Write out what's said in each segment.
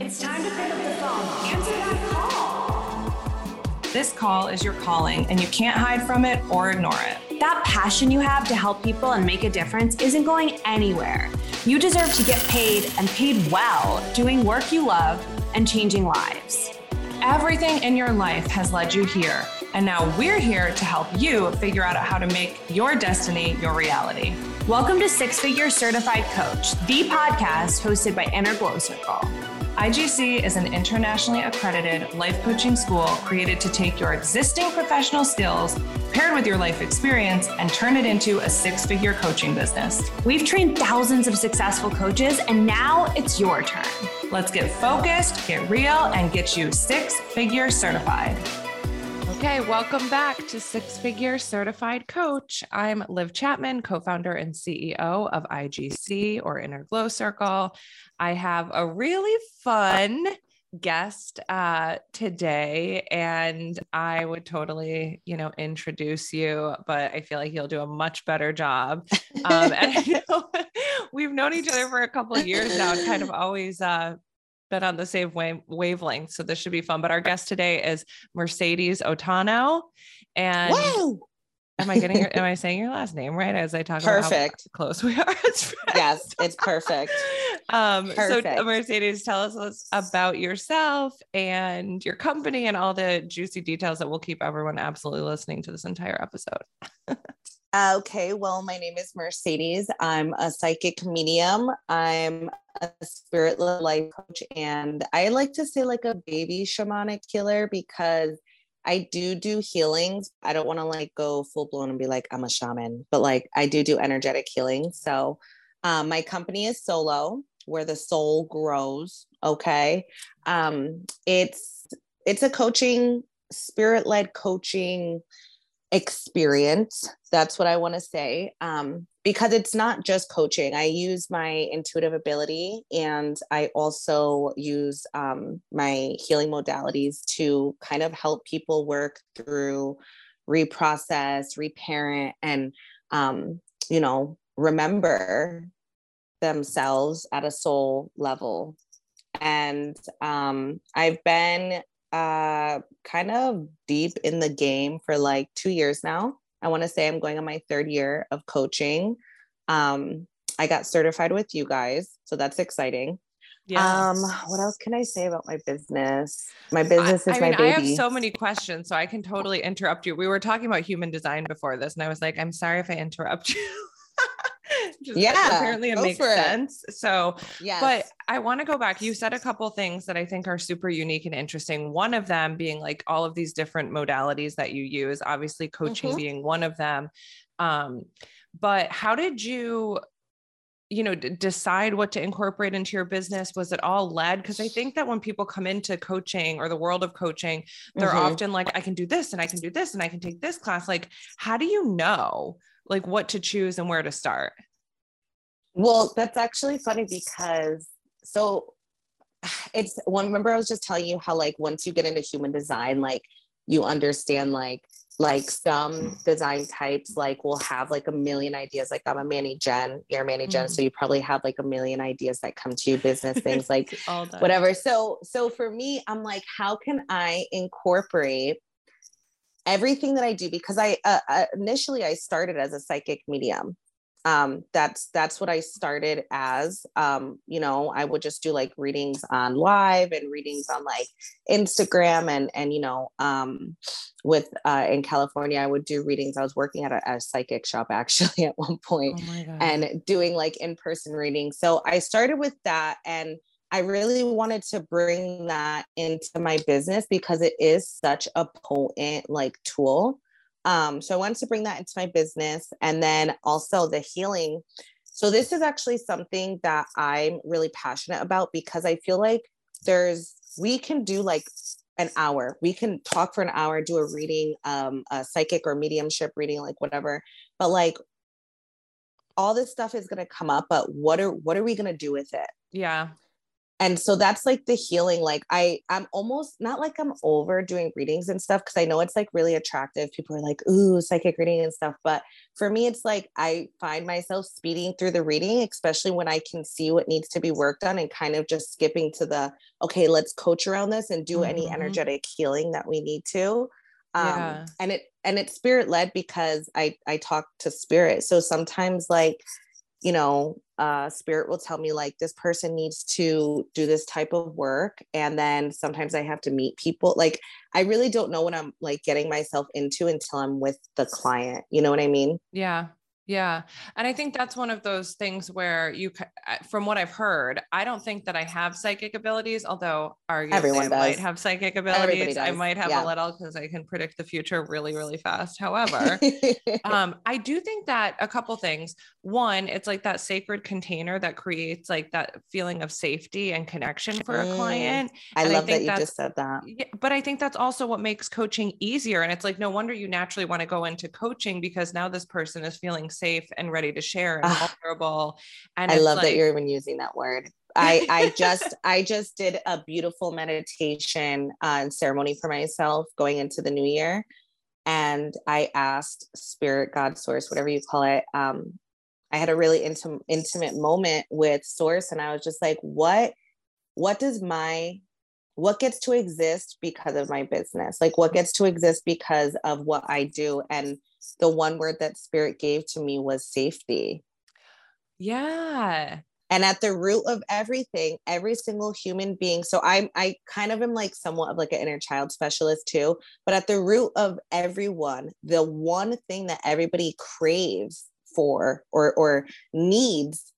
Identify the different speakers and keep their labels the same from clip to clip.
Speaker 1: It's time to pick up the phone. Answer that call.
Speaker 2: This call is your calling, and you can't hide from it or ignore it.
Speaker 1: That passion you have to help people and make a difference isn't going anywhere. You deserve to get paid and paid well doing work you love and changing lives.
Speaker 2: Everything in your life has led you here, and now we're here to help you figure out how to make your destiny your reality.
Speaker 1: Welcome to Six Figure Certified Coach, the podcast hosted by Inner Glow Circle.
Speaker 2: IGC is an internationally accredited life coaching school created to take your existing professional skills paired with your life experience and turn it into a six figure coaching business.
Speaker 1: We've trained thousands of successful coaches, and now it's your turn.
Speaker 2: Let's get focused, get real, and get you six figure certified. Okay, welcome back to Six Figure Certified Coach. I'm Liv Chapman, co founder and CEO of IGC or Inner Glow Circle. I have a really fun guest uh, today, and I would totally, you know, introduce you, but I feel like you'll do a much better job. Um, and I know we've known each other for a couple of years now, and kind of always uh, been on the same wave- wavelength. So this should be fun. But our guest today is Mercedes Otano, and
Speaker 3: Woo!
Speaker 2: Am I getting your, am I saying your last name right as I talk
Speaker 3: perfect.
Speaker 2: about how close we are?
Speaker 3: yes, it's perfect.
Speaker 2: um,
Speaker 3: Perfect.
Speaker 2: so Mercedes, tell us about yourself and your company and all the juicy details that will keep everyone absolutely listening to this entire episode.
Speaker 3: Okay, well, my name is Mercedes. I'm a psychic medium. I'm a spirit life coach, and I like to say like a baby shamanic healer because I do do healings. I don't want to like go full blown and be like I'm a shaman, but like I do do energetic healing. So, um, my company is SOULO, where the soul grows. Okay, um, it's it's a coaching, spirit led coaching experience. That's what I want to say. Um, because it's not just coaching. I use my intuitive ability and I also use um, my healing modalities to kind of help people work through reprocess, reparent, and, um, you know, remember themselves at a soul level. And um, I've been uh kind of deep in the game for like two years now. I want to say i'm going on my third year of coaching. Um i got certified with you guys so that's exciting. Um what else can i say about my business? My business
Speaker 2: I,
Speaker 3: is
Speaker 2: I
Speaker 3: my
Speaker 2: mean,
Speaker 3: baby
Speaker 2: I have so many questions, so I can totally interrupt you. We were talking about human design before this, and I was like, I'm sorry if I interrupt you. Just,
Speaker 3: Yeah,
Speaker 2: apparently it makes
Speaker 3: for it.
Speaker 2: sense. So,
Speaker 3: yes
Speaker 2: but I want to go back. You said a couple things that I think are super unique and interesting. One of them being like all of these different modalities that you use, obviously coaching
Speaker 3: Mhm.
Speaker 2: being one of them. Um, but how did you, you know, d- decide what to incorporate into your business? Was it all led? Because I think that when people come into coaching or the world of coaching, they're
Speaker 3: Mhm.
Speaker 2: often like, I can do this and I can do this and I can take this class. Like, how do you know like what to choose and where to start?
Speaker 3: Well, that's actually funny because so it's one remember I was just telling you how like once you get into human design, like you understand like like some design types like will have like a million ideas. Like I'm a Mani Gen, you're a Mani Gen,
Speaker 2: Mhm.
Speaker 3: so you probably have like a million ideas that come to you, business things like whatever. So so for me, I'm like, how can I incorporate everything that I do? Because I uh, uh, initially I started as a psychic medium. Um, that's that's what I started as. Um, you know, I would just do like readings on live and readings on like Instagram and and you know, um, with uh, in California, I would do readings. I was working at a, a psychic shop actually at one point
Speaker 2: Oh
Speaker 3: and doing like in-person readings. So I started with that and I really wanted to bring that into my business because it is such a potent like tool. Um, so I wanted to bring that into my business and then also the healing. So this is actually something that I'm really passionate about because I feel like there's we can do like an hour. We can talk for an hour, do a reading, um, a psychic or mediumship reading, like whatever. But like all this stuff is to come up but what are what are we to do with it
Speaker 2: yeah.
Speaker 3: And so that's like the healing like i i'm almost not like i'm over doing readings and stuff because i know it's like really attractive people are like ooh psychic reading and stuff but for me it's like i find myself speeding through the reading especially when i can see what needs to be worked on and kind of just skipping to the okay let's coach around this and do mm-hmm. any energetic healing that we need to um yeah. and it and it's spirit led because i i talk to spirit so sometimes like you know uh, spirit will tell me like this person needs to do this type of work. And then sometimes i have to meet people. Like i really don't know what i'm like getting myself into until i'm with the client. You know what i mean?
Speaker 2: Yeah yeah. And I think that's one of those things where you, from what I've heard, I don't think that I have psychic abilities, although arguably Everyone I does. might have psychic abilities. I might have yeah. a little because I can predict the future really, really fast. However, um, I do think that a couple things. One, it's like that sacred container that creates like that feeling of safety and connection for mm. a client.
Speaker 3: I and love I that you just said that.
Speaker 2: Yeah, but I think that's also what makes coaching easier. And it's like, no wonder you naturally want to go into coaching because now this person is feeling safe and ready to share and ah, vulnerable. And
Speaker 3: I love like- that you're even using that word. I, I just I just did a beautiful meditation uh, ceremony for myself going into the new year, and I asked Spirit, God, Source, whatever you call it. Um, I had a really intimate intimate moment with Source, and I was just like, what what does my what gets to exist because of my business like what gets to exist because of what i do and the one word that spirit gave to me was safety.
Speaker 2: Yeah.
Speaker 3: And at the root of everything, every single human being. So I I kind of am like somewhat of like an inner child specialist too, but at the root of everyone, the one thing that everybody craves for or or needs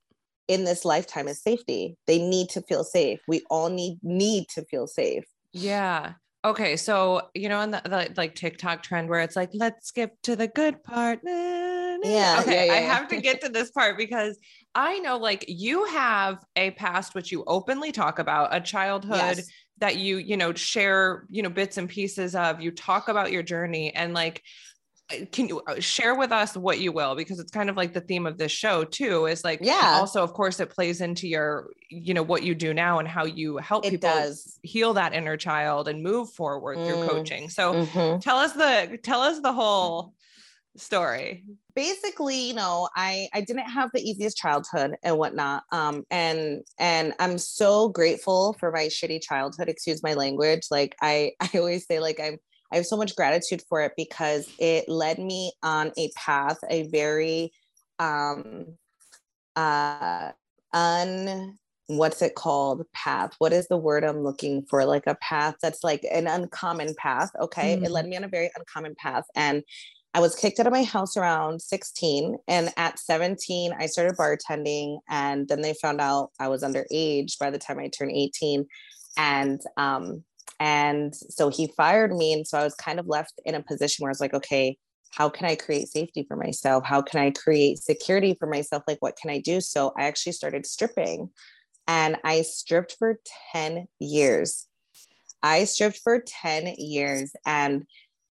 Speaker 3: in this lifetime is safety. They need to feel safe. We all need need to feel safe.
Speaker 2: Yeah. Okay, so you know, in the, the, like TikTok trend where it's like, let's skip to the good part.
Speaker 3: Yeah.
Speaker 2: Okay,
Speaker 3: yeah, yeah,
Speaker 2: I have to get to this part because I know, like, you have a past which you openly talk about, a childhood yes. that you, you know, share, you know, bits and pieces of. You talk about your journey, and like, can you uh, share with us what you will because it's kind of like the theme of this show too is like
Speaker 3: yeah
Speaker 2: also of course it plays into your you know what you do now and how you help it people does. heal that inner child and move forward mm. through coaching so mm-hmm. tell us the tell us the whole story
Speaker 3: basically you know i i didn't have the easiest childhood and whatnot um and and i'm so grateful for my shitty childhood excuse my language like i i always say like i'm I have so much gratitude for it because it led me on a path, a very um uh un what's it called path what is the word i'm looking for like a path that's like an uncommon path okay mm. it led mm. me on a very uncommon path and i was kicked out of my house around 16 and at 17 i started bartending and then they found out i was underage by the time i turned 18 and um and so he fired me. And so I was kind of left in a position where I was like, okay, how can I create safety for myself? How can I create security for myself? Like, what can I do? So I actually started stripping and I stripped for 10 years. I stripped for 10 years. And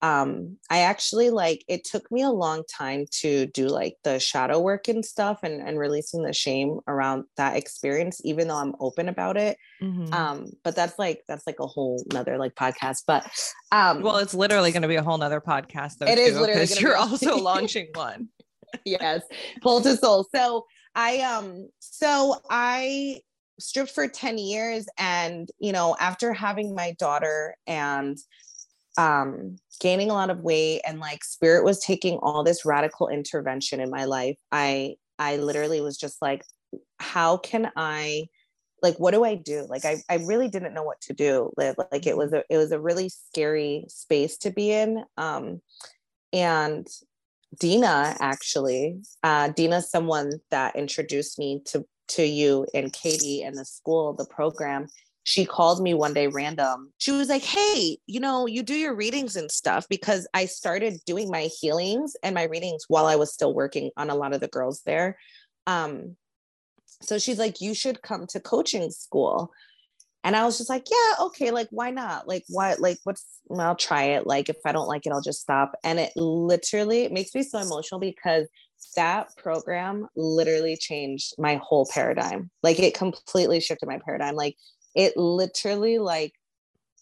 Speaker 3: um i actually like it took me a long time to do like the shadow work and stuff and, and releasing the shame around that experience even though i'm open about it. Mm-hmm. um but that's like that's like a whole nother like podcast but um
Speaker 2: well it's literally going to be a whole nother podcast though it too, is literally you're also launching one.
Speaker 3: Yes pole to soul. So i um so i stripped for 10 years and you know after having my daughter and um gaining a lot of weight and like spirit was taking all this radical intervention in my life. I i literally was just like how can i like what do i do? Like i, I really didn't know what to do Liv like it was a it was a really scary space to be in. Um and dina actually uh dina's someone that introduced me to to you and katie and the school the program she called me one day random. She was like, Hey, you know, you do your readings and stuff because I started doing my healings and my readings while I was still working on a lot of the girls there. Um, so she's like, You should come to coaching school. And I was just like, Yeah, okay, like, why not? Like, what, like, what's, I'll try it. Like, if I don't like it, I'll just stop. And it literally it makes me so emotional because that program literally changed my whole paradigm. Like it completely shifted my paradigm. Like it literally like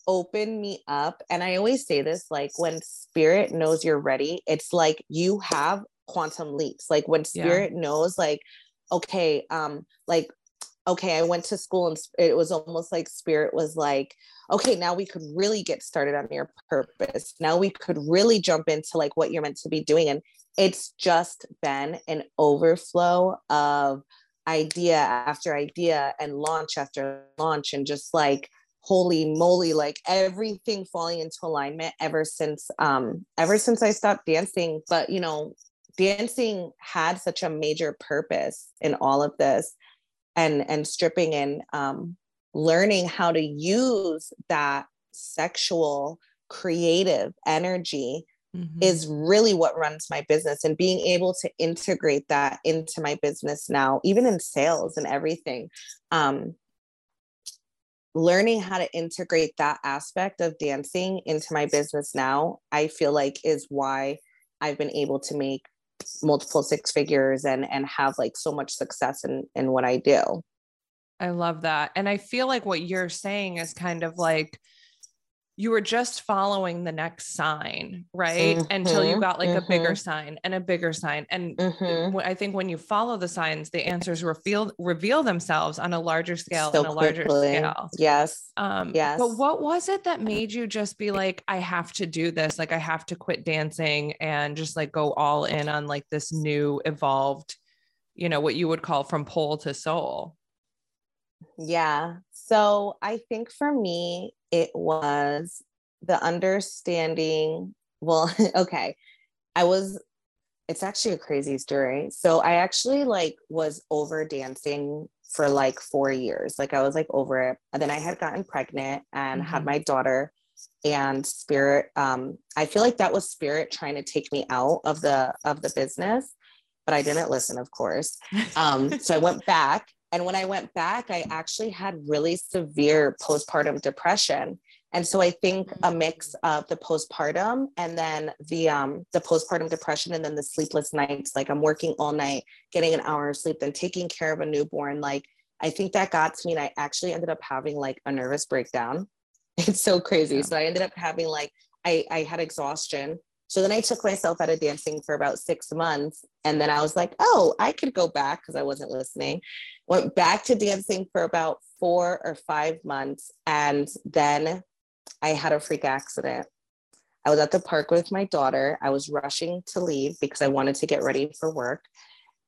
Speaker 3: opened me up. And I always say this like when spirit knows you're ready, it's like you have quantum leaps. Like when spirit yeah. knows, like, okay, um, like, okay, I went to school and it was almost like spirit was like, okay, now we could really get started on your purpose. Now we could really jump into like what you're meant to be doing. And it's just been an overflow of idea after idea and launch after launch and just like holy moly like everything falling into alignment ever since um ever since i stopped dancing. But you know dancing had such a major purpose in all of this and and stripping and um learning how to use that sexual creative energy mm-hmm. is really what runs my business and being able to integrate that into my business now even in sales and everything um learning how to integrate that aspect of dancing into my business now i feel like is why i've been able to make multiple six figures and and have like so much success in in what i do
Speaker 2: i love that and i feel like what you're saying is kind of like you were just following the next sign, right? Mm-hmm, Until you got like mm-hmm. a bigger mm-hmm. sign and a bigger sign. And mm-hmm. I think when you follow the signs, the answers reveal reveal themselves on a larger scale so and a quickly. larger scale.
Speaker 3: Yes. Um, yes.
Speaker 2: But what was it that made you just be like, I have to do this? Like I have to quit dancing and just like go all in on like this new evolved, you know, what you would call from pole to soul.
Speaker 3: Yeah. So I think for me, it was the understanding. Well, okay. I was, it's actually a crazy story. So I actually like was over dancing for like four years. Like I was like over it. And then I had gotten pregnant and mm-hmm. had my daughter and spirit um i feel like that was spirit trying to take me out of the of the business but i didn't listen of course um so i went back and when I went back, I actually had really severe postpartum depression. And so I think a mix of the postpartum and then the um the postpartum depression and then the sleepless nights, like I'm working all night, getting an hour of sleep, then taking care of a newborn. Like I think that got to me and I actually ended up having like a nervous breakdown. It's so crazy. Yeah. So I ended up having like I, I had exhaustion. So then I took myself out of dancing for about six months. And then I was like, oh, I could go back because I wasn't listening. Went back to dancing for about four or five months. And then I had a freak accident. I was at the park with my daughter. I was rushing to leave because I wanted to get ready for work.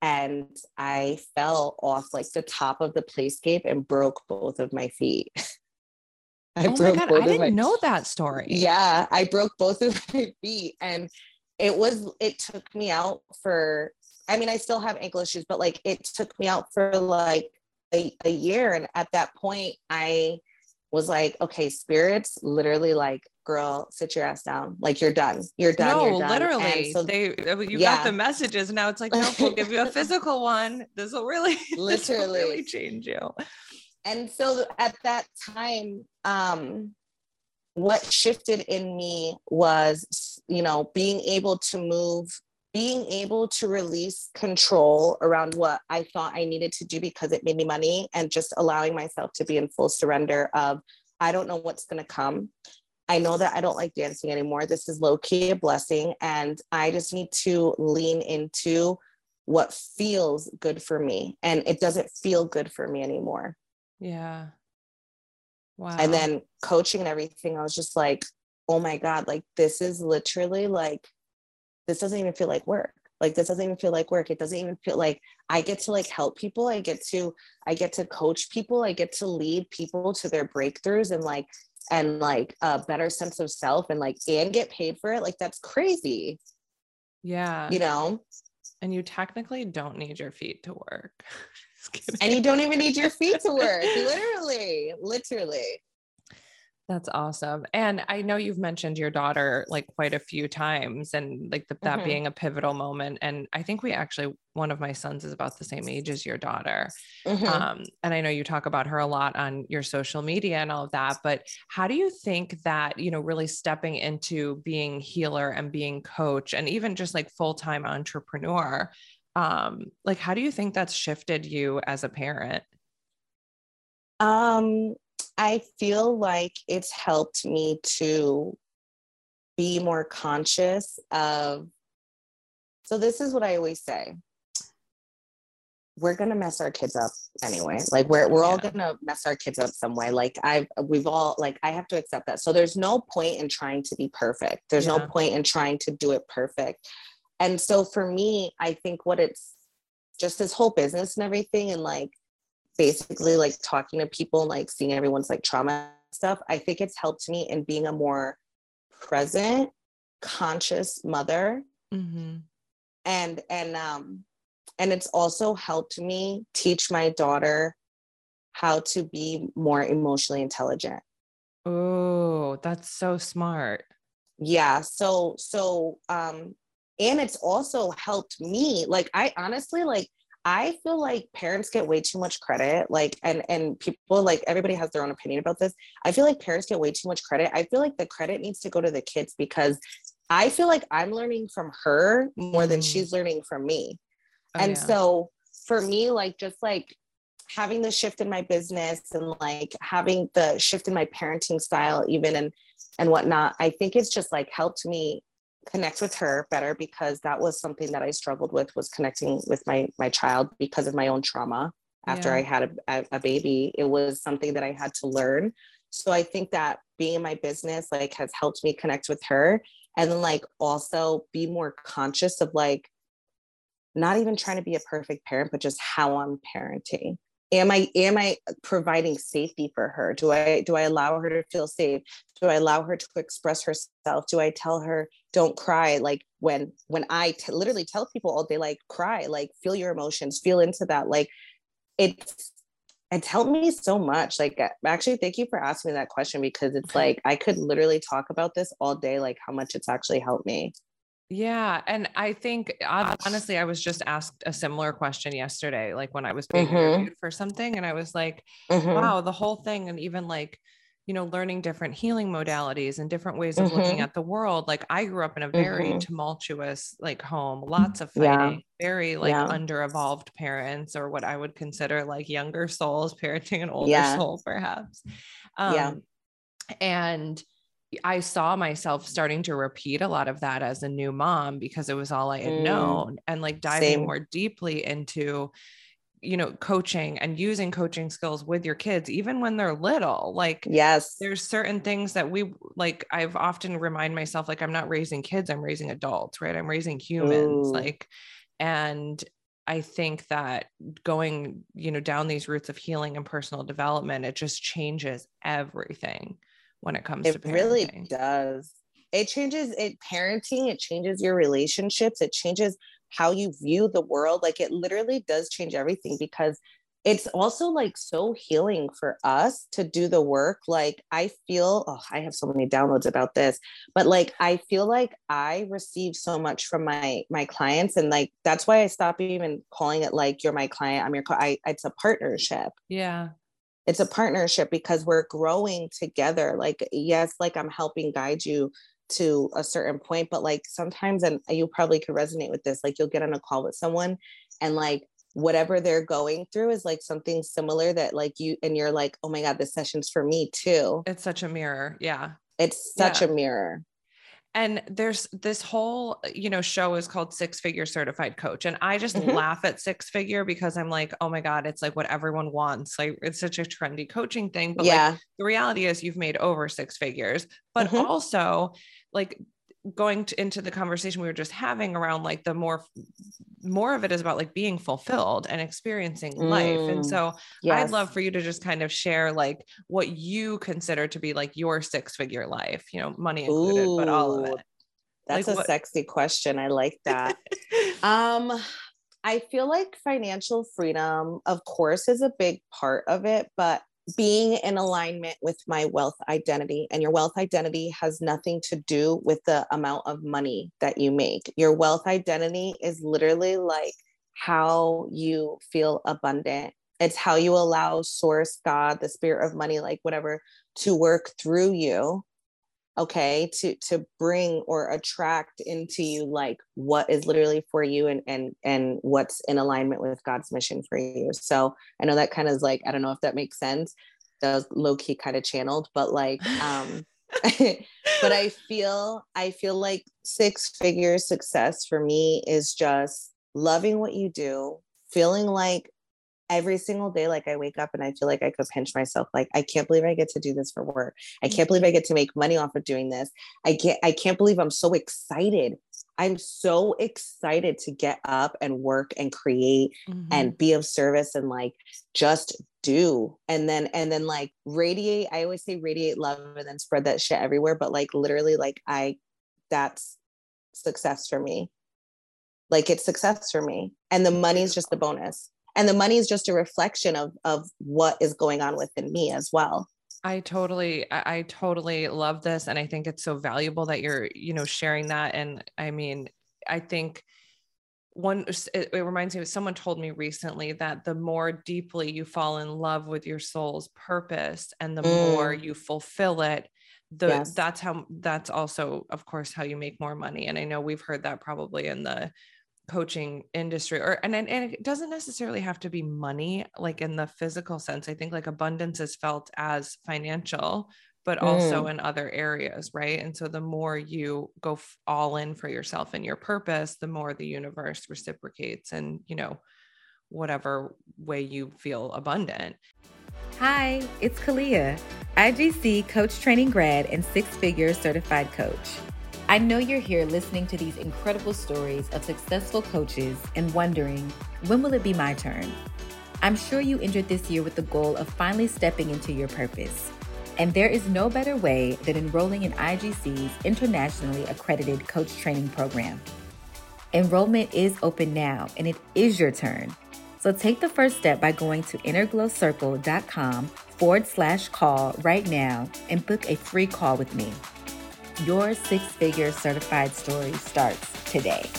Speaker 3: And I fell off like the top of the playscape and broke both of my feet.
Speaker 2: I oh broke my God, I didn't my, know that story.
Speaker 3: Yeah, I broke both of my feet and it was it took me out for I mean I still have ankle issues but like it took me out for like a, a year. And at that point I was like okay spirits literally like girl sit your ass down. Like you're done. You're done. No, you're done.
Speaker 2: literally. so, they uh, you yeah. got the messages. Now it's like no we'll give you a physical one. This will really literally will really change you.
Speaker 3: And so at that time um what shifted in me was you know being able to move being able to release control around what i thought i needed to do because it made me money and just allowing myself to be in full surrender of i don't know what's going to come i know that i don't like dancing anymore this is low key a blessing and i just need to lean into what feels good for me and it doesn't feel good for me anymore
Speaker 2: yeah.
Speaker 3: Wow. And then coaching and everything, I was just like, oh my God, like this is literally like, this doesn't even feel like work. Like this doesn't even feel like work. It doesn't even feel like I get to like help people. I get to, I get to coach people. I get to lead people to their breakthroughs and like, and like a better sense of self and like, and get paid for it. Like that's crazy.
Speaker 2: Yeah.
Speaker 3: You know?
Speaker 2: And you technically don't need your feet to work.
Speaker 3: and you don't even need your feet to work. literally, literally.
Speaker 2: That's awesome. And I know you've mentioned your daughter like quite a few times and like the, that mm-hmm. being a pivotal moment. And I think we actually, one of my sons is about the same age as your daughter. Mm-hmm. Um, and I know you talk about her a lot on your social media and all of that. But how do you think that, you know, really stepping into being healer and being coach and even just like full time entrepreneur um like how do you think that's shifted you as a parent
Speaker 3: um I feel like it's helped me to be more conscious of. So, this is what I always say we're gonna mess our kids up anyway. Like we're we're all gonna mess our kids up some way. Like I've we've all like I have to accept that. So there's no point in trying to be perfect. There's yeah. no point in trying to do it perfect. And so for me, I think what it's just this whole business and everything, and like basically like talking to people and like seeing everyone's like trauma stuff. I think it's helped me in being a more present, conscious mother. Mm-hmm. And and um and it's also helped me teach my daughter how to be more emotionally intelligent.
Speaker 2: Oh, that's so smart.
Speaker 3: Yeah. So, so, um, and it's also helped me. Like, I honestly, like, I feel like parents get way too much credit. Like, and and people like everybody has their own opinion about this. I feel like parents get way too much credit. I feel like the credit needs to go to the kids because I feel like I'm learning from her more than mm. she's learning from me. Oh, and yeah. so for me, like just like having the shift in my business and like having the shift in my parenting style, even and and whatnot, I think it's just like helped me connect with her better because that was something that I struggled with was connecting with my my child because of my own trauma after yeah. I had a, a baby. It was something that I had to learn. So I think that being in my business like has helped me connect with her and then like also be more conscious of like not even trying to be a perfect parent, but just how I'm parenting. Am I am I providing safety for her? Do I do I allow her to feel safe? Do I allow her to express herself? Do I tell her don't cry? Like when when I t- literally tell people all day, like cry, like feel your emotions, feel into that. Like it's it's helped me so much. Like actually, thank you for asking me that question because it's like I could literally talk about this all day, like how much it's actually helped me.
Speaker 2: Yeah. And I think honestly, I was just asked a similar question yesterday, like when I was being mm-hmm. interviewed for something, and I was like, mm-hmm. wow, the whole thing, and even like, you know, learning different healing modalities and different ways of mm-hmm. looking at the world. Like I grew up in a very mm-hmm. tumultuous like home, lots of fighting, yeah. very like yeah. under evolved parents or what I would consider like younger souls parenting an older yeah. soul, perhaps. Um, yeah. And I saw myself starting to repeat a lot of that as a new mom because it was all I had mm. known and like diving Same. more deeply into you know coaching and using coaching skills with your kids even when they're little like
Speaker 3: yes
Speaker 2: there's certain things that we like I've often remind myself like I'm not raising kids I'm raising adults right I'm raising humans Ooh. like and I think that going you know down these routes of healing and personal development it just changes everything when it comes
Speaker 3: it
Speaker 2: to parenting.
Speaker 3: really does. It changes it parenting it changes your relationships. It changes how you view the world. Like it literally does change everything because it's also like so healing for us to do the work. Like i feel oh i have so many downloads about this but like i feel like i receive so much from my my clients. And like that's why i stop even calling it like you're my client i'm your I, it's a partnership.
Speaker 2: Yeah
Speaker 3: it's a partnership because we're growing together like yes like i'm helping guide you to a certain point but like sometimes and you probably could resonate with this like you'll get on a call with someone and like whatever they're going through is like something similar that like you and you're like oh my god this session's for me too.
Speaker 2: It's such a mirror yeah.
Speaker 3: It's such yeah. a mirror
Speaker 2: and there's this whole you know show is called six figure certified coach and i just mm-hmm. laugh at six figure because i'm like oh my god it's like what everyone wants like it's such a trendy coaching thing but yeah. like the reality is you've made over six figures but mm-hmm. also like going to, into the conversation we were just having around like the more more of it is about like being fulfilled and experiencing mm, life. And mm, so yes. i'd love for you to just kind of share like what you consider to be like your six figure life you know money included Ooh, but all of it.
Speaker 3: That's like, a what- sexy question. I like that. Um i feel like financial freedom of course is a big part of it but being in alignment with my wealth identity. And your wealth identity has nothing to do with the amount of money that you make. Your wealth identity is literally like how you feel abundant. It's how you allow source, God, the spirit of money, like whatever, to work through you okay to to bring or attract into you like what is literally for you and and and what's in alignment with god's mission for you. So i know that kind of is like i don't know if that makes sense that was low-key kind of channeled but like um but i feel i feel like six figure success for me is just loving what you do feeling like every single day like i wake up and i feel like i could pinch myself like i can't believe i get to do this for work. I can't believe i get to make money off of doing this. I can't i can't believe i'm so excited. I'm so excited to get up and work and create mm-hmm. and be of service and like just do. And then and then like radiate i always say radiate love and then spread that shit everywhere but like literally like i that's success for me. Like it's success for me. And the money is just the bonus and the money is just a reflection of of what is going on within me as well
Speaker 2: I totally, I totally love this. And I think it's so valuable that you're, you know, sharing that. And I mean, I think one, it, it reminds me of someone told me recently that the more deeply you fall in love with your soul's purpose and the mm. more you fulfill it, the yes. that's how that's also of course how you make more money and i know we've heard that probably in the coaching industry or and, and it doesn't necessarily have to be money like in the physical sense i think like abundance is felt as financial but also mm. in other areas right? And so the more you go f- all in for yourself and your purpose the more the universe reciprocates and you know whatever way you feel abundant.
Speaker 4: Hi it's kalia igc coach training grad and six figure certified coach I know you're here listening to these incredible stories of successful coaches and wondering, when will it be my turn? I'm sure you entered this year with the goal of finally stepping into your purpose. And there is no better way than enrolling in IGC's internationally accredited coach training program. Enrollment is open now, and it is your turn. So take the first step by going to innerglowcircle.com forward slash call right now and book a free call with me. Your six figure certified story starts today.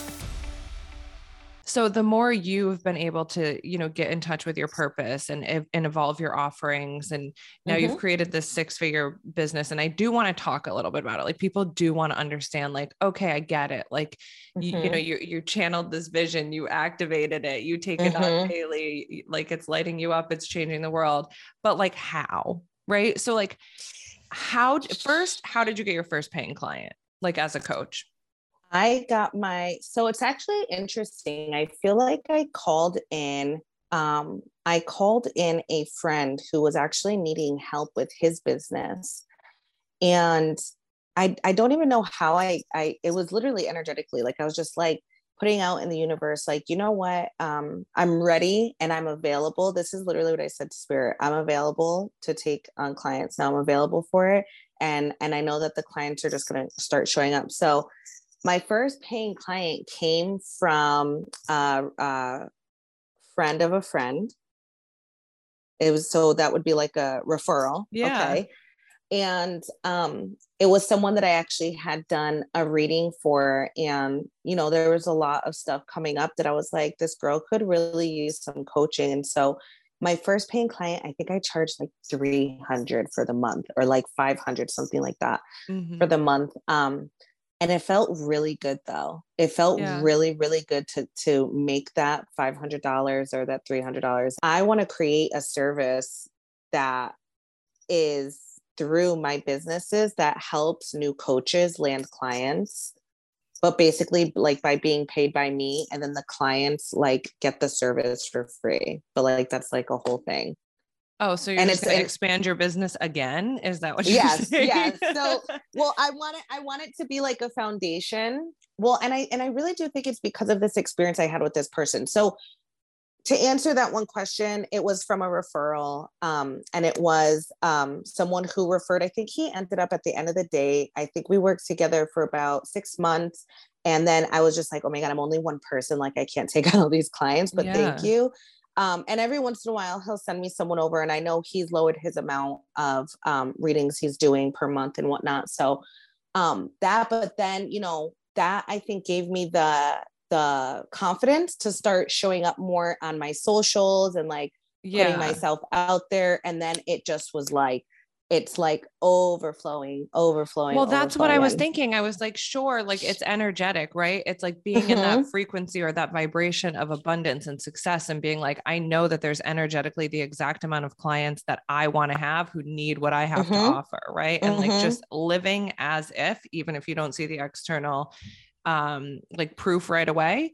Speaker 2: So the more you've been able to, you know, get in touch with your purpose and and evolve your offerings and now mm-hmm. you've created this six-figure business and I do want to talk a little bit about it. Like people do want to understand like okay, I get it. Like mm-hmm. you, you, know, mm-hmm. you you channeled this vision, you activated it, you take it mm-hmm. on daily, like it's lighting you up, it's changing the world. But like how? Right? So like how first how did you get your first paying client like as a coach?
Speaker 3: I got my so it's actually interesting. I feel like i called in um, i called in a friend who was actually needing help with his business. And i i don't even know how i i it was literally energetically like i was just like putting out in the universe like you know what? Um, i'm ready and i'm available. This is literally what i said to spirit i'm available to take on clients now i'm available for it and and i know that the clients are just going to start showing up. So my first paying client came from a, a friend of a friend. It was so that would be like a referral
Speaker 2: yeah. okay
Speaker 3: and um, it was someone that I actually had done a reading for. And, you know, there was a lot of stuff coming up that I was like, this girl could really use some coaching. And so my first paying client, I think I charged like 300 for the month or like 500, something like that mm-hmm. for the month. Um, and it felt really good though. It felt yeah. really, really good to to make that $500 or that $300. I want to create a service that is through my businesses that helps new coaches land clients but basically like by being paid by me and then the clients like get the service for free but like that's like a whole thing.
Speaker 2: Oh so you're and going to expand your business again? Is that what you're
Speaker 3: yes
Speaker 2: saying?
Speaker 3: yes so well i want it i want it to be like a foundation. Well and i and i really do think it's because of this experience i had with this person. So to answer that one question, it was from a referral. Um, and it was um, someone who referred, I think he ended up at the end of the day, I think we worked together for about six months. And then I was just like, oh my God, I'm only one person. Like, I can't take on all these clients, but yeah. thank you. Um, and every once in a while, he'll send me someone over, and I know he's lowered his amount of um, readings he's doing per month and whatnot. So um, that, but then, you know, that I think gave me the the confidence to start showing up more on my socials and like yeah. putting myself out there. And then it just was like, it's like overflowing, overflowing.
Speaker 2: Well, that's what I was thinking. I was like, sure, like it's energetic, right? It's like being in
Speaker 3: Mm-hmm.
Speaker 2: that frequency or that vibration of abundance and success and being like, I know that there's energetically the exact amount of clients that I want to have who need what I have to
Speaker 3: Mhm.
Speaker 2: offer, right? And like
Speaker 3: Mhm.
Speaker 2: just living as if, even if you don't see the external um like proof right away.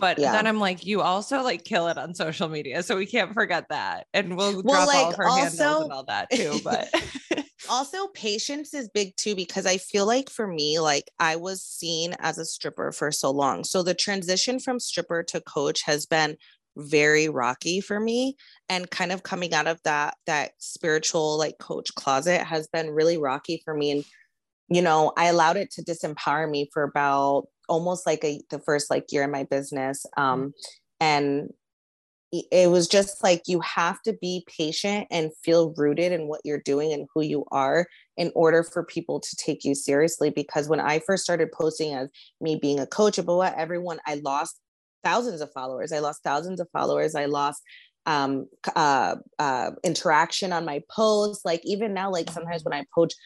Speaker 2: But
Speaker 3: Yeah.
Speaker 2: then I'm like, you also like kill it on social media. So we can't forget that. And we'll,
Speaker 3: Well,
Speaker 2: drop all
Speaker 3: like,
Speaker 2: of her handles
Speaker 3: also-
Speaker 2: and all that too. But
Speaker 3: also patience is big too because i feel like for me like i was seen as a stripper for so long so the transition from stripper to coach has been very rocky for me and kind of coming out of that that spiritual like coach closet has been really rocky for me and you know i allowed it to disempower me for about almost like a the first like year in my business um and it was just like you have to be patient and feel rooted in what you're doing and who you are in order for people to take you seriously because when i first started posting as me being a coach what everyone i lost thousands of followers i lost thousands of followers i lost um uh, uh interaction on my posts like even now like sometimes when i post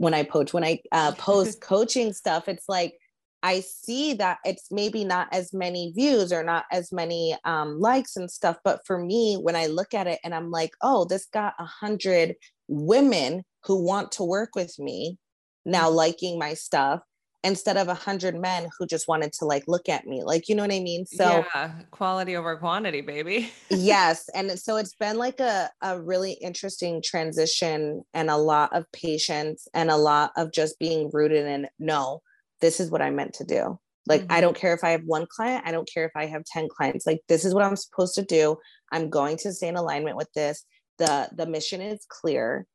Speaker 3: when i post when i uh, post coaching stuff it's like I see that it's maybe not as many views or not as many um, likes and stuff. But for me, when I look at it and I'm like, oh, this got a hundred women who want to work with me now liking my stuff instead of a hundred men who just wanted to like look at me. Like, you know what I mean? So
Speaker 2: yeah, quality over quantity, baby.
Speaker 3: yes and so it's been like a, a really interesting transition and a lot of patience and a lot of just being rooted in no this is what i meant to do like i
Speaker 2: Mhm.
Speaker 3: don't care if i have one client i don't care if i have 10 clients like this is what i'm supposed to do i'm going to stay in alignment with this the the mission is clear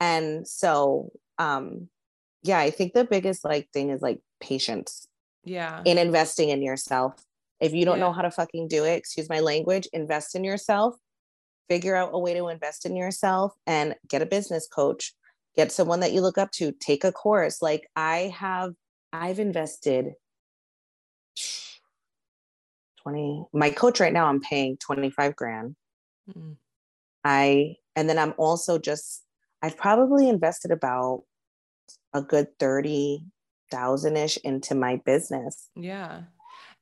Speaker 3: and so um yeah i think the biggest like thing is like patience
Speaker 2: Yeah.
Speaker 3: in investing in yourself. If you don't
Speaker 2: Yeah.
Speaker 3: know how to fucking do it, excuse my language, invest in yourself, figure out a way to invest in yourself and get a business coach, get someone that you look up to, take a course. Like I have, I've invested 20, my coach right now, I'm paying 25 grand.
Speaker 2: Mm.
Speaker 3: I, and then I'm also just, I've probably invested about a good 30,000 ish into my business.
Speaker 2: Yeah.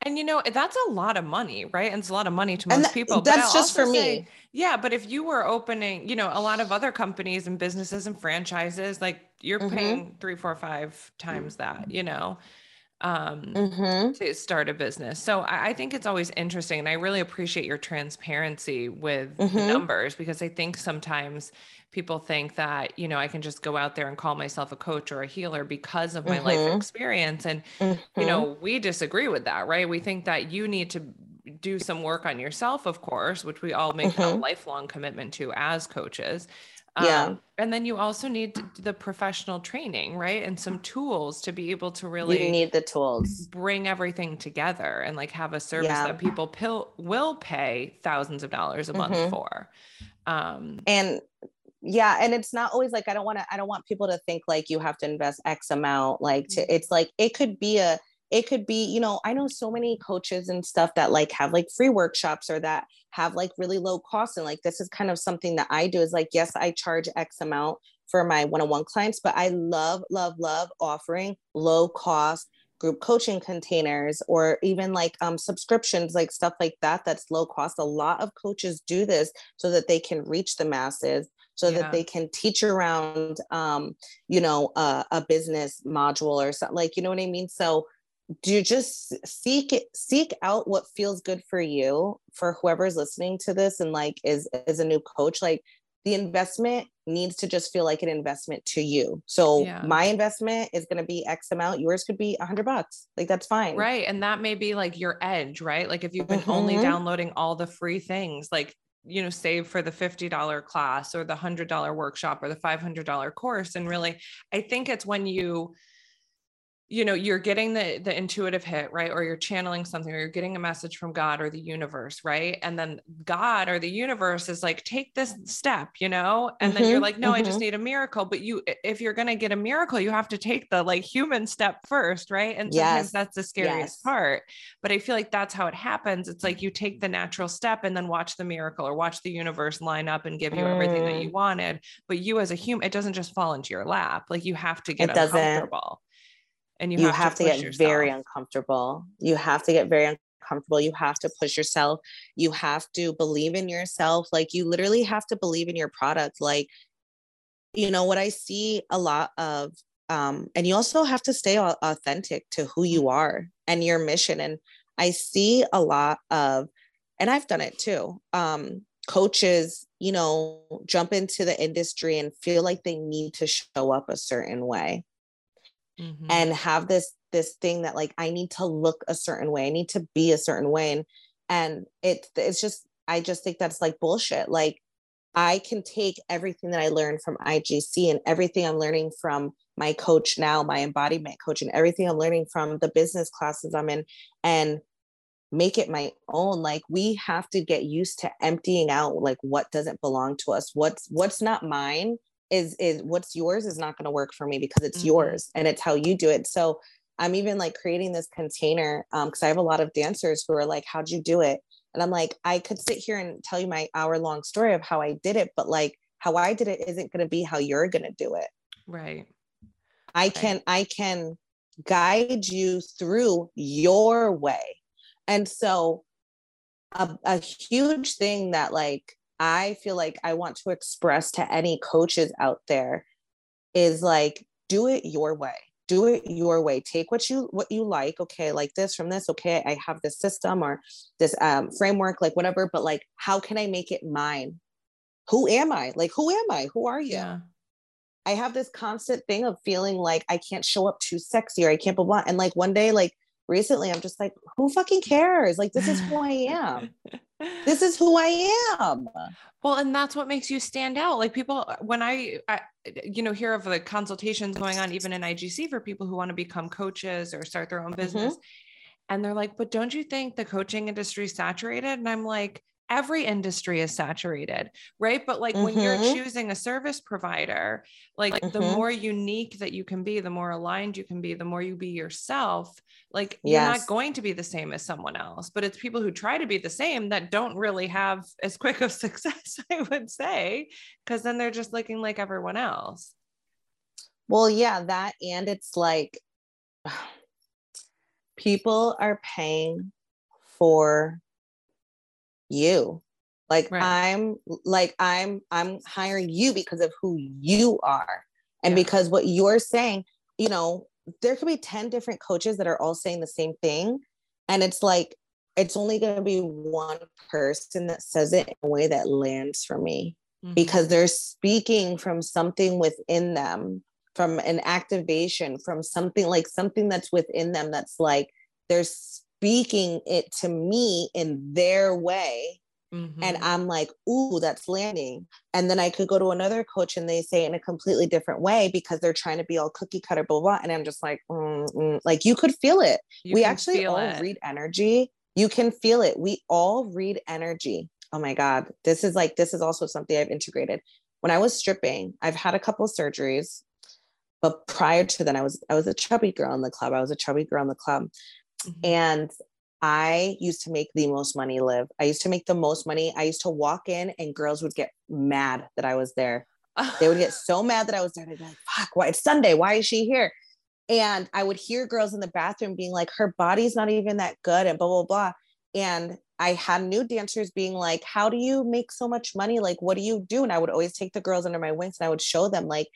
Speaker 2: And you know, that's a lot of money, right? And it's a lot of money to most
Speaker 3: tha-
Speaker 2: people.
Speaker 3: that's just for
Speaker 2: say-
Speaker 3: me.
Speaker 2: yeah. But if you were opening, you know, a lot of other companies and businesses and franchises, like you're
Speaker 3: Mhm.
Speaker 2: paying three, four, five times that, you know, um,
Speaker 3: Mm-hmm.
Speaker 2: to start a business. So I, I think it's always interesting. And I really appreciate your transparency with the
Speaker 3: Mhm.
Speaker 2: numbers because I think sometimes people think that, you know, I can just go out there and call myself a coach or a healer because of my life
Speaker 3: Mhm.
Speaker 2: experience. And
Speaker 3: Mm-hmm.
Speaker 2: you know, we disagree with that, right? We think that you need to do some work on yourself, of course, which we all make a
Speaker 3: Mhm.
Speaker 2: lifelong commitment to as coaches.
Speaker 3: Yeah.
Speaker 2: Um, and then you also need the professional training, right? And some tools to be able to really you
Speaker 3: need the tools.
Speaker 2: bring everything together and like have a service
Speaker 3: Yeah.
Speaker 2: that people pil- will pay thousands of dollars a month
Speaker 3: Mhm.
Speaker 2: for. Um,
Speaker 3: And yeah, and it's not always like I don't want to I don't want people to think like you have to invest X amount. Like to, it's like it could be a it could be, you know, I know so many coaches and stuff that like have like free workshops or that have like really low costs. And like this is kind of something that I do is like, yes, I charge X amount for my one-on-one clients, but I love, love, love offering low cost group coaching containers or even like um, subscriptions, like stuff like that, that's low cost. A lot of coaches do this so that they can reach the masses, so
Speaker 2: Yeah.
Speaker 3: that they can teach around, um, you know, a, a business module or something like, you know what I mean? So do you just seek it, seek out what feels good for you for whoever's listening to this and like is is a new coach like the investment needs to just feel like an investment to you. So
Speaker 2: Yeah.
Speaker 3: my investment is going to be X amount. Yours could be a hundred bucks. Like that's fine.
Speaker 2: Right. And that may be like your edge, right? Like if you've been only
Speaker 3: Mhm.
Speaker 2: downloading all the free things, like, you know, save for the $50 class or the $100 workshop or the $500 course. And really, I think it's when you you know you're getting the the intuitive hit right or you're channeling something or you're getting a message from god or the universe right and then god or the universe is like take this step you know and mm-hmm, then you're mm-hmm, like no mm-hmm. i just mm-hmm. need a miracle but you if you're going to get a miracle you have to take the like human step first right and sometimes yes. that's the scariest yes. part but i feel like that's how it happens it's like you take the natural step and then watch the miracle or watch the universe line up and give you mm. everything that you mm. wanted but you as a human it doesn't just fall into your lap like you have to get it uncomfortable
Speaker 3: and you, you have, have, to, to get yourself. very uncomfortable. You have to get very uncomfortable. You have to push yourself. You have to believe in yourself. Like you literally have to believe in your product. Like you know what i see a lot of um and you also have to stay authentic to who you are and your mission. And i see a lot of and i've done it too um coaches you know jump into the industry and feel like they need to show up a certain way mm-hmm. and have this this thing that like I need to look a certain way, I need to be a certain way, and and it it's just I just think that's like bullshit. Like I can take everything that I learned from IGC and everything I'm learning from my coach now, my embodiment coach, and everything I'm learning from the business classes I'm in, and make it my own like we have to get used to emptying out like what doesn't belong to us what's what's not mine is is what's yours is not going to work for me because it's mm-hmm. yours and it's how you do it. So i'm even like creating this container um because i have a lot of dancers who are like how'd you do it? And i'm like i could sit here and tell you my hour long story of how i did it but like how i did it isn't going to be how you're going to do it.
Speaker 2: Right.
Speaker 3: I can i can guide you through your way. And so a, a huge thing that like I feel like I want to express to any coaches out there is like do it your way. Do it your way. Take what you what you like. Okay, like this from this. Okay, I have this system or this um, framework, like whatever. But like, how can I make it mine? Who am I? Like, who am I? Who are you? Yeah. I have this constant thing of feeling like I can't show up too sexy or I can't blah blah. And like one day, like recently, I'm just like, who fucking cares? Like, this is who I am. this is who I am.
Speaker 2: Well, and that's what makes you stand out. Like people, when I, I, you know, hear of the consultations going on, even in IGC for people who want to become coaches or start their own mm-hmm. business. Mm-hmm. And they're like, but don't you think the coaching industry is saturated? And I'm like, every industry is saturated, right? But like mm-hmm. when you're mm-hmm. choosing a service provider, like mm-hmm. the more unique that you can be, the more aligned you can be, the more you be yourself, like yes. you're not going to be the same as someone else. But it's people who try to be the same that don't really have as quick of success, I would say, because then they're just looking like everyone else.
Speaker 3: Well, yeah, that and it's like people are paying for you like right. i'm like i'm i'm hiring you because of who you are and yeah. because what you're saying you know there could be 10 different coaches that are all saying the same thing and it's like it's only going to be one person that says it in a way that lands for me mm-hmm. because they're speaking from something within them from an activation from something like something that's within them that's like they're speaking it to me in their way. Mm-hmm. And I'm like, ooh, that's landing. And then I could go to another coach and they say in a completely different way because they're trying to be all cookie cutter, blah, blah. And I'm just like, mm, mm. like you could feel it. You we actually all it. read energy. You can feel it. We all read energy. Oh my God. This is like, this is also something I've integrated. When I was stripping, I've had a couple surgeries, but prior to then I was I was a chubby girl in the club. I was a chubby girl in the club. Mm-hmm. And I used to make the most money Liv. I used to make the most money. I used to walk in and girls would get mad that I was there. they would get so mad that I was there. They'd be like, fuck, why it's Sunday. Why is she here? And I would hear girls in the bathroom being like, her body's not even that good and blah, blah, blah. And I had new dancers being like, how do you make so much money? Like, what do you do? And I would always take the girls under my wings and I would show them like,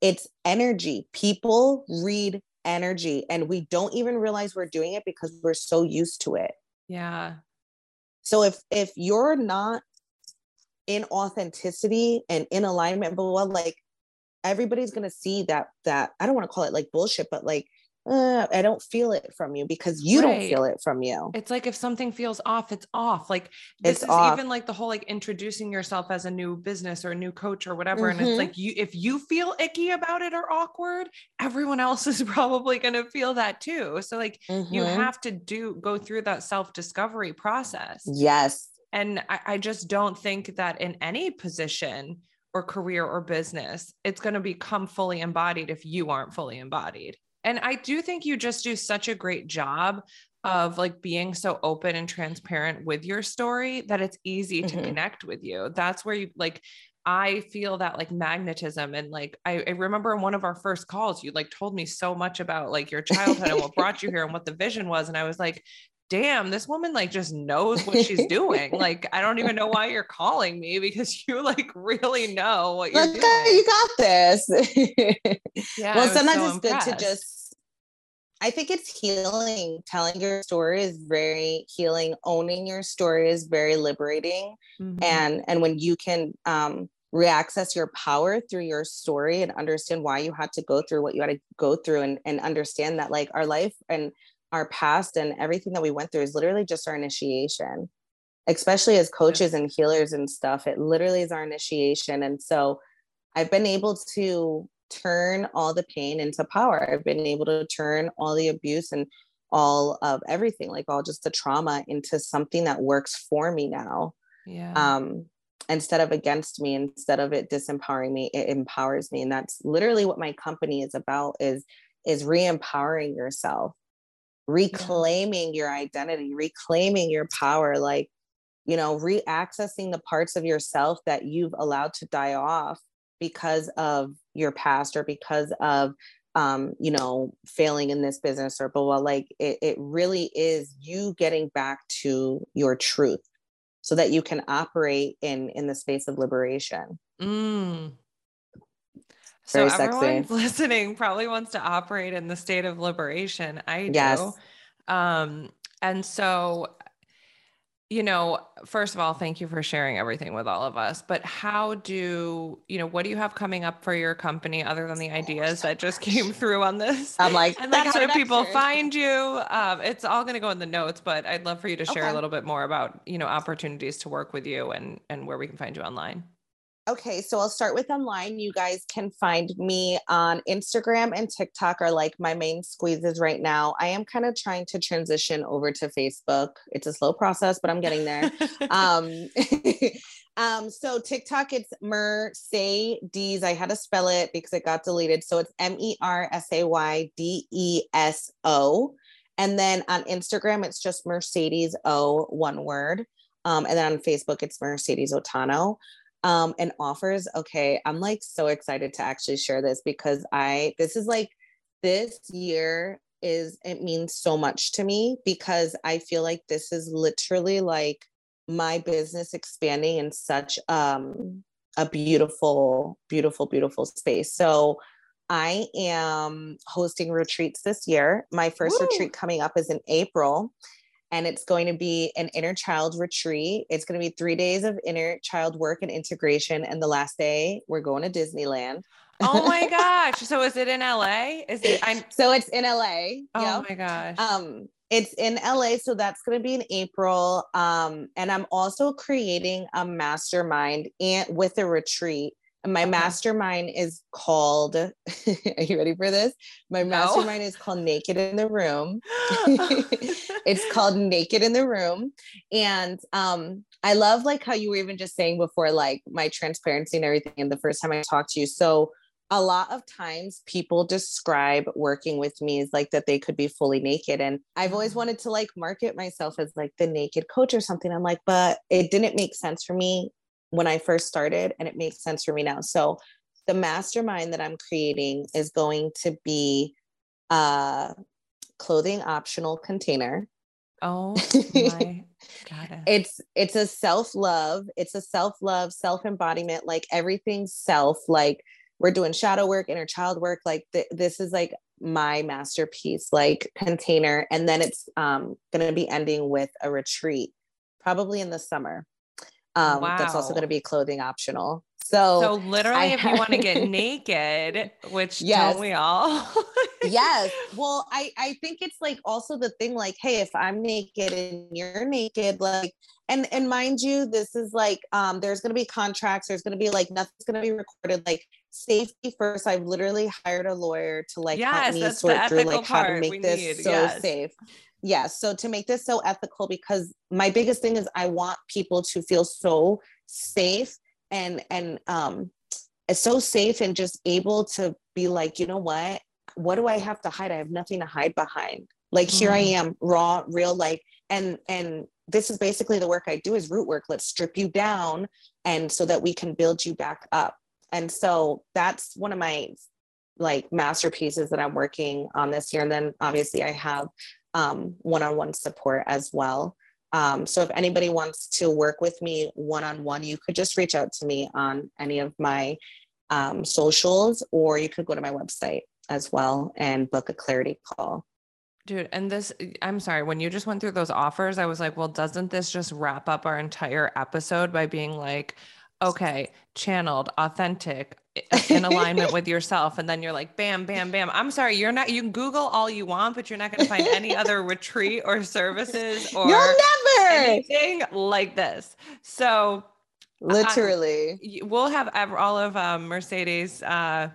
Speaker 3: it's energy. People read energy and we don't even realize we're doing it because we're so used to it.
Speaker 2: Yeah.
Speaker 3: So if if you're not in authenticity and in alignment but well like everybody's gonna see that that i don't want to call it like bullshit but like uh, I don't feel it from you because you right. don't feel it from you.
Speaker 2: It's like if something feels off, it's off. Like this it's is off. even like the whole like introducing yourself as a new business or a new coach or whatever. Mm-hmm. And it's mm-hmm. like you if you feel icky about it or awkward, everyone else is probably gonna feel that too. So like mm-hmm. you have to do go through that self-discovery process.
Speaker 3: Yes.
Speaker 2: And I, I just don't think that in any position or career or business, it's going to become fully embodied if you aren't fully embodied. And I do think you just do such a great job of like being so open and transparent with your story that it's easy to mm-hmm. connect with you. That's where you like I feel that like magnetism and like I, I, remember in one of our first calls you like told me so much about like your childhood and what brought you here and what the vision was and I was like damn, this woman like just knows what she's doing. like, I don't even know why you're calling me because you like really know what you're doing.
Speaker 3: You got this. yeah. Well, sometimes so it's impressed. good to just, I think it's healing. Telling your story is very healing. Owning your story is very liberating. Mm-hmm. And, and when you can, um, reaccess your power through your story and understand why you had to go through what you had to go through and, and understand that like our life and our past and everything that we went through is literally just our initiation. Especially as coaches and healers and stuff it literally is our initiation. And so i've been able to turn all the pain into power. I've been able to turn all the abuse and all of everything like all just the trauma into something that works for me now.
Speaker 2: Yeah.
Speaker 3: Um instead of against me instead of it disempowering me it empowers me. And that's literally what my company is about is is re-empowering yourself reclaiming your identity, reclaiming your power, like, you know, re-accessing the parts of yourself that you've allowed to die off because of your past or because of um, you know, failing in this business or blah, blah, like it, it really is you getting back to your truth so that you can operate in in the space of liberation.
Speaker 2: Mm. So Very everyone sexy. listening probably wants to operate in the state of liberation. I do. Yes. Um, and so, you know, first of all, thank you for sharing everything with all of us. But how do you know what do you have coming up for your company other than the ideas that just came through on this?
Speaker 3: I'm like,
Speaker 2: and like how do people find you? Um, it's all going to go in the notes, but I'd love for you to share okay. a little bit more about you know opportunities to work with you and and where we can find you online.
Speaker 3: Okay, so I'll start with online. You guys can find me on Instagram and TikTok are like my main squeezes right now. I am kind of trying to transition over to Facebook. It's a slow process, but I'm getting there. um, um, so TikTok, it's Mercedes. I had to spell it because it got deleted. So it's M E R S A Y D E S O. And then on Instagram, it's just Mercedes O, one word. Um, and then on Facebook, it's Mercedes Otano um and offers okay i'm like so excited to actually share this because i this is like this year is it means so much to me because i feel like this is literally like my business expanding in such um a beautiful beautiful beautiful space. So i am hosting retreats this year. My first Woo! retreat coming up is in april and it's going to be an inner child retreat. It's going to be three days of inner child work and integration. And the last day, we're going to Disneyland.
Speaker 2: oh my gosh. So is it in LA? Is it
Speaker 3: I'm so it's in LA.
Speaker 2: Oh yep. my gosh.
Speaker 3: Um it's in LA, so that's going to be in April. Um, and I'm also creating a mastermind and with a retreat my mastermind is called, are you ready for this? My no. mastermind is called Naked in the Room. it's called Naked in the Room. And um, I love like how you were even just saying before, like my transparency and everything. And the first time I talked to you. So a lot of times people describe working with me as like that they could be fully naked. And I've always wanted to like market myself as like the naked coach or something. I'm like, but it didn't make sense for me when I first started, and it makes sense for me now. So the mastermind that I'm creating is going to be a clothing optional container.
Speaker 2: Oh my god.
Speaker 3: it's it's a self-love, it's a self-love, self-embodiment, like everything's self, like we're doing shadow work, inner child work, like th- this is like my masterpiece like container and then it's um going to be ending with a retreat probably in the summer um, wow. That's also going to be clothing optional. So,
Speaker 2: so literally, I, if you want to get naked, which yes. don't we all?
Speaker 3: yes. Well, I I think it's like also the thing, like, hey, if I'm naked and you're naked, like, and and mind you, this is like, um, there's gonna be contracts. There's gonna be like nothing's gonna be recorded. Like safety first. I've literally hired a lawyer to like yes, help me sort through like how to make this need. so yes. safe yes so to make this so ethical because my biggest thing is i want people to feel so safe and and um so safe and just able to be like you know what what do i have to hide i have nothing to hide behind like mm here i mm-hmm. am raw real like and and this is basically the work i do is root work let's strip you down and so that we can build you back up and so that's one of my like masterpieces that i'm working on this year and then obviously i have um, one-on-one support as well um, so if anybody wants to work with me one on one, you could just reach out to me on any of my um, socials, or you could go to my website as well and book a clarity call.
Speaker 2: Dude, and this, I'm sorry, when you just went through those offers, I was like, well, doesn't this just wrap up our entire episode by being like, okay, channeled, authentic, in alignment with yourself and then you're like bam bam bam i'm sorry you're not you can google all you want but you're not going to find any other retreat or services or
Speaker 3: you'll never
Speaker 2: anything like this so
Speaker 3: literally
Speaker 2: we'll have all of um, mercedes uh,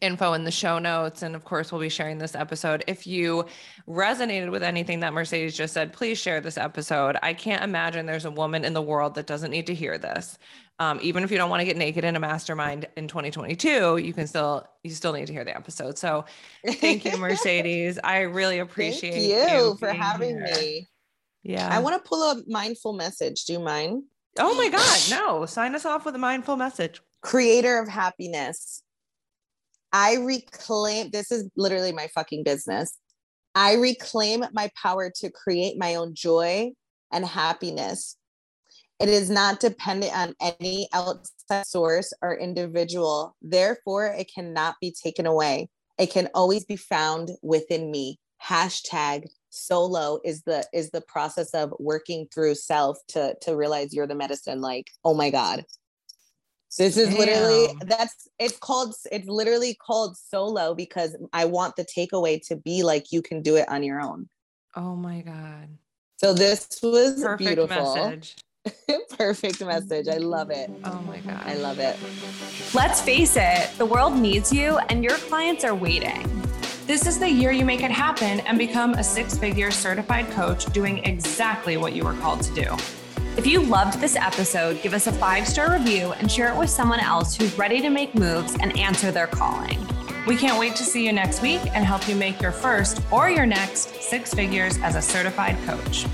Speaker 2: info in the show notes. And of course, we'll be sharing this episode. If you resonated with anything that Mercedes just said, please share this episode. I can't imagine there's a woman in the world that doesn't need to hear this. Um, even if you don't want to get naked in a mastermind in 2022, you can still you still need to hear the episode. So thank you, Mercedes. I really appreciate
Speaker 3: thank you, you for having here. me.
Speaker 2: Yeah.
Speaker 3: I want to pull a mindful message. Do you mind?
Speaker 2: Oh my God. No. Sign us off with a mindful message.
Speaker 3: Creator of happiness. I reclaim this is literally my fucking business. I reclaim my power to create my own joy and happiness it is not dependent on any outside source or individual. Therefore, it cannot be taken away. It can always be found within me. Hashtag SOULO is the is the process of working through self to to realize you're the medicine. Like, oh my God. This is Damn. literally that's it's called it's literally called SOULO because I want the takeaway to be like you can do it on your own.
Speaker 2: Oh my God.
Speaker 3: So this was Perfect beautiful. Message. Perfect message. I love it.
Speaker 2: Oh my God. I
Speaker 3: love it.
Speaker 1: Let's face it, the world needs you and your clients are waiting.
Speaker 2: This is the year you make it happen and become a six figure certified coach doing exactly what you were called to do.
Speaker 1: If you loved this episode, give us a five star review and share it with someone else who's ready to make moves and answer their calling.
Speaker 2: We can't wait to see you next week and help you make your first or your next six figures as a certified coach.